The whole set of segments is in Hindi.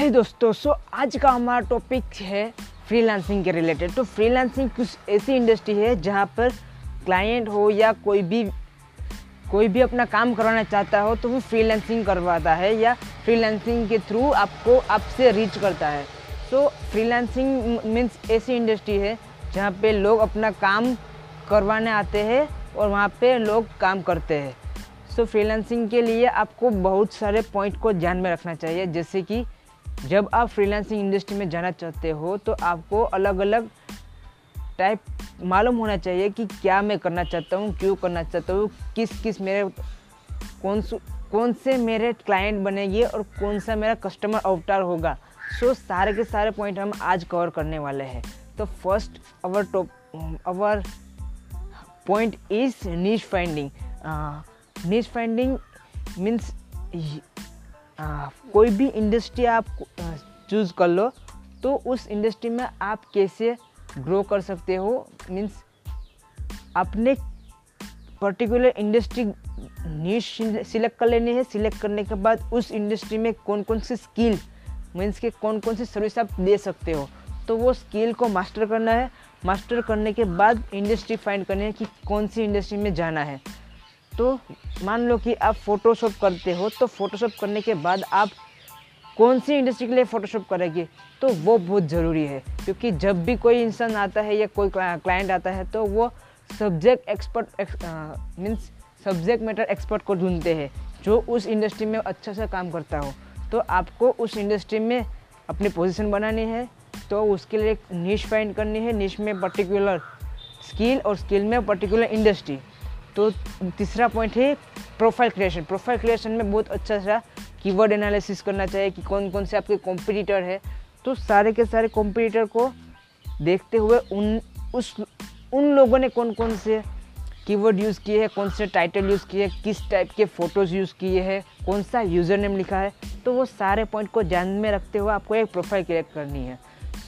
हे दोस्तों सो आज का हमारा टॉपिक है फ्रीलांसिंग के रिलेटेड तो फ्रीलांसिंग कुछ ऐसी इंडस्ट्री है जहाँ पर क्लाइंट हो या कोई भी कोई भी अपना काम करवाना चाहता हो तो वो फ्रीलांसिंग करवाता है या फ्रीलांसिंग के थ्रू आपको आपसे रीच करता है। सो फ्रीलांसिंग मीन्स ऐसी इंडस्ट्री है जहाँ पे लोग अपना काम करवाने आते हैं और वहाँ पे लोग काम करते हैं। सो फ्रीलांसिंग के लिए आपको बहुत सारे पॉइंट को ध्यान में रखना चाहिए, जैसे कि जब आप फ्रीलांसिंग इंडस्ट्री में जाना चाहते हो तो आपको अलग अलग टाइप मालूम होना चाहिए कि क्या मैं करना चाहता हूँ, क्यों करना चाहता हूँ किस किस मेरे कौन कौन से मेरे क्लाइंट बनेंगे और कौन सा मेरा कस्टमर अवतार होगा। सो सारे के सारे पॉइंट हम आज कवर करने वाले हैं। तो first our top our point is niche finding niche finding means कोई भी इंडस्ट्री आप चूज़ कर लो तो उस इंडस्ट्री में आप कैसे ग्रो कर सकते हो? मीन्स अपने पर्टिकुलर इंडस्ट्री नीच सिलेक्ट कर लेनी है। सिलेक्ट करने के बाद उस इंडस्ट्री में कौन कौन सी स्किल मीन्स के कौन कौन सी सर्विस आप दे सकते हो। तो वो स्किल को मास्टर करना है। मास्टर करने के बाद इंडस्ट्री फाइंड करनी है कि कौन सी इंडस्ट्री में जाना है। तो मान लो कि आप फ़ोटोशॉप करते हो तो फ़ोटोशॉप करने के बाद आप कौन सी इंडस्ट्री के लिए फ़ोटोशॉप करेंगे? तो वो बहुत ज़रूरी है, क्योंकि जब भी कोई इंसान आता है या कोई क्लाइंट आता है तो वो subject expert means subject matter expert को ढूंढते हैं, जो उस इंडस्ट्री में अच्छा से काम करता हो। तो आपको उस इंडस्ट्री में अपनी पोजीशन बनानी है तो उसके लिए एक निश फाइंड करनी है निश में पर्टिकुलर स्किल और स्किल में पर्टिकुलर इंडस्ट्री तो तीसरा पॉइंट है प्रोफ़ाइल क्रिएशन प्रोफ़ाइल क्रिएशन में बहुत अच्छा सा कीवर्ड एनालिसिस करना चाहिए कि कौन कौन से आपके कॉम्पिटिटर है। तो सारे के सारे कॉम्पिटिटर को देखते हुए उन उस उन लोगों ने कौन कौन से कीवर्ड यूज़ किए हैं कौन से टाइटल यूज़ किए हैं किस टाइप के फ़ोटोज़ यूज़ किए हैं कौन सा यूज़र नेम लिखा है। तो वो सारे पॉइंट को ध्यान में रखते हुए आपको एक प्रोफ़ाइल क्रिएट करनी है।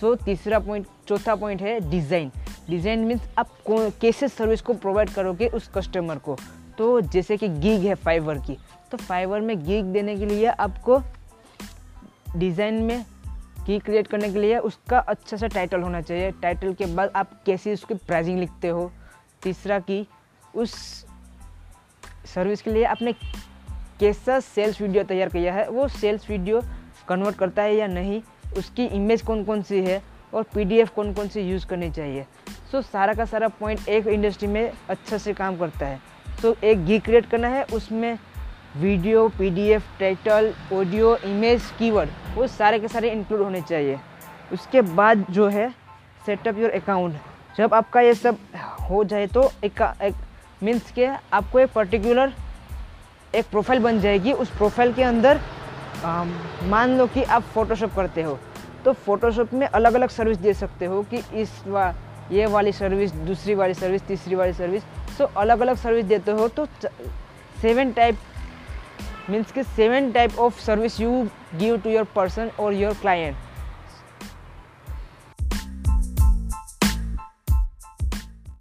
सो so, तीसरा पॉइंट चौथा पॉइंट है डिज़ाइन डिज़ाइन मीन्स आप कैसे सर्विस को प्रोवाइड करोगे उस कस्टमर को? तो जैसे कि गिग है फाइवर की तो फाइवर में गिग देने के लिए आपको डिज़ाइन में की क्रिएट करने के लिए उसका अच्छा सा टाइटल होना चाहिए। टाइटल के बाद आप कैसे उसकी प्राइसिंग लिखते हो? तीसरा की उस सर्विस के लिए आपने कैसा सेल्स वीडियो तैयार किया है, वो सेल्स वीडियो कन्वर्ट करता है या नहीं, उसकी इमेज कौन कौन सी है और पीडीएफ कौन कौन सी यूज़ करनी चाहिए? सो so, सारा का सारा पॉइंट एक इंडस्ट्री में अच्छा से काम करता है। तो so, एक गी क्रिएट करना है उसमें video PDF title audio image keyword वो सारे के सारे इंक्लूड होने चाहिए। उसके बाद जो है सेटअप योर अकाउंट जब आपका ये सब हो जाए तो एक, एक मीन्स के आपको एक पर्टिकुलर एक प्रोफ़ाइल बन जाएगी। उस प्रोफ़ाइल के अंदर आ, मान लो कि आप फोटोशॉप करते हो। तो फोटोशॉप में अलग अलग सर्विस दे सकते हो कि इस वा, ये वाली सर्विस दूसरी वाली सर्विस तीसरी वाली सर्विस सो अलग अलग सर्विस देते हो तो सेवन टाइप मीन्स कि seven type of service you give to your person और योर क्लाइंट